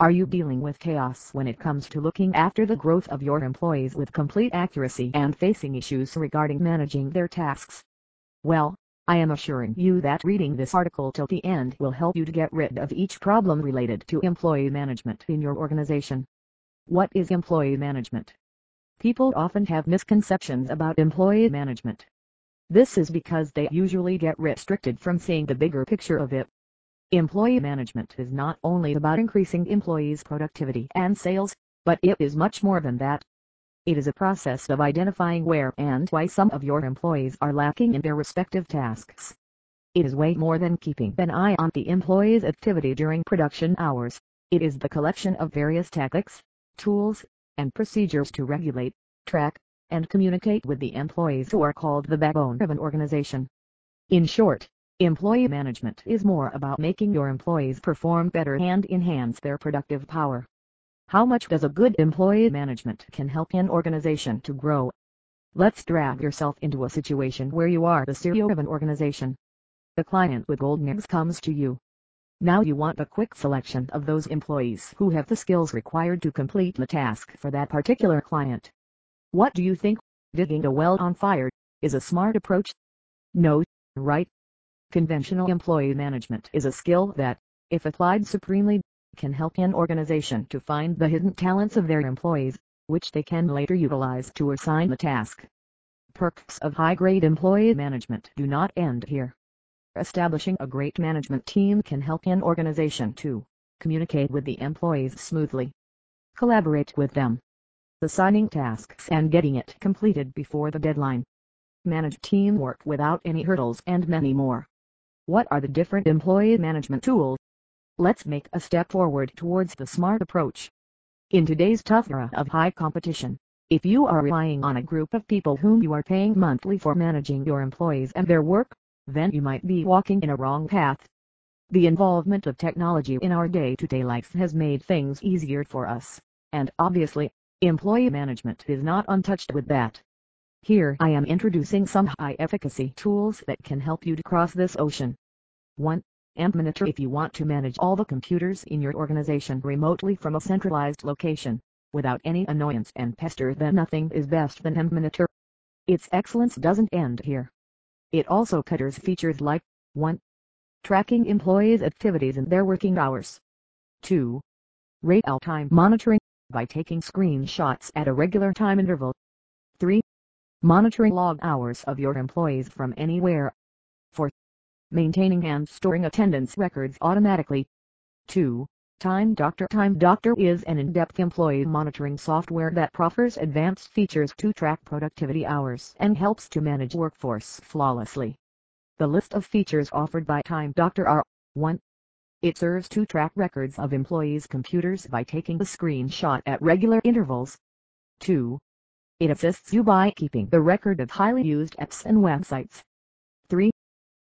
Are you dealing with chaos when it comes to looking after the growth of your employees with complete accuracy and facing issues regarding managing their tasks? Well, I am assuring you that reading this article till the end will help you to get rid of each problem related to employee management in your organization. What is employee management? People often have misconceptions about employee management. This is because they usually get restricted from seeing the bigger picture of it. Employee management is not only about increasing employees' productivity and sales, but it is much more than that. It is a process of identifying where and why some of your employees are lacking in their respective tasks. It is way more than keeping an eye on the employee's activity during production hours. It is the collection of various tactics, tools, and procedures to regulate, track, and communicate with the employees who are called the backbone of an organization. In short, Employee management is more about making your employees perform better and enhance their productive power. How much does a good employee management can help an organization to grow? Let's drag yourself into a situation where you are the CEO of an organization. The client with gold eggs comes to you. Now you want a quick selection of those employees who have the skills required to complete the task for that particular client. What do you think? Digging a well on fire is a smart approach? No, right? Conventional employee management is a skill that, if applied supremely, can help an organization to find the hidden talents of their employees, which they can later utilize to assign the task. Perks of high-grade employee management do not end here. Establishing a great management team can help an organization to communicate with the employees smoothly, collaborate with them, assigning tasks and getting it completed before the deadline, manage teamwork without any hurdles and many more. What are the different employee management tools? Let's make a step forward towards the smart approach. In today's tough era of high competition, if you are relying on a group of people whom you are paying monthly for managing your employees and their work, then you might be walking in a wrong path. The involvement of technology in our day-to-day -day has made things easier for us, and obviously, employee management is not untouched with that. Here I am introducing some high-efficacy tools that can help you to cross this ocean. 1. EmpMonitor If you want to manage all the computers in your organization remotely from a centralized location, without any annoyance and pester then nothing is best than EmpMonitor. Its excellence doesn't end here. It also covers features like 1. Tracking employees' activities and their working hours. 2. Real-time monitoring, by taking screenshots at a regular time interval. 3 monitoring log hours of your employees from anywhere. 4. Maintaining and storing attendance records automatically. 2. Time Doctor Time Doctor is an in-depth employee monitoring software that offers advanced features to track productivity hours and helps to manage workforce flawlessly. The list of features offered by Time Doctor are 1. It serves to track records of employees' computers by taking a screenshot at regular intervals. 2. It assists you by keeping the record of highly used apps and websites. 3.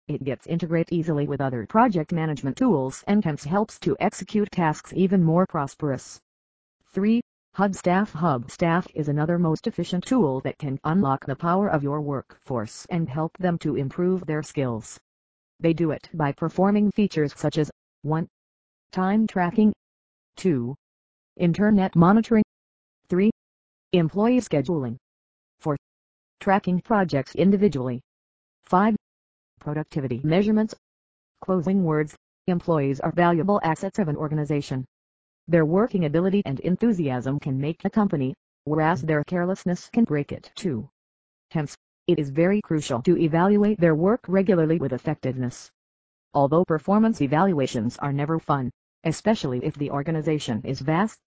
It gets integrate easily with other project management tools and hence helps to execute tasks even more prosperous. 3. Hubstaff Hubstaff is another most efficient tool that can unlock the power of your workforce and help them to improve their skills. They do it by performing features such as 1. Time tracking 2. Internet monitoring 3. Employee scheduling. 4. Tracking projects individually. 5. Productivity measurements. Closing words. Employees are valuable assets of an organization. Their working ability and enthusiasm can make a company, whereas their carelessness can break it too. Hence, it is very crucial to evaluate their work regularly with effectiveness. Although performance evaluations are never fun, especially if the organization is vast.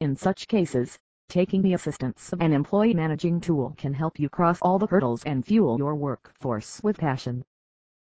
In such cases, Taking the assistance of an employee managing tool can help you cross all the hurdles and fuel your workforce with passion.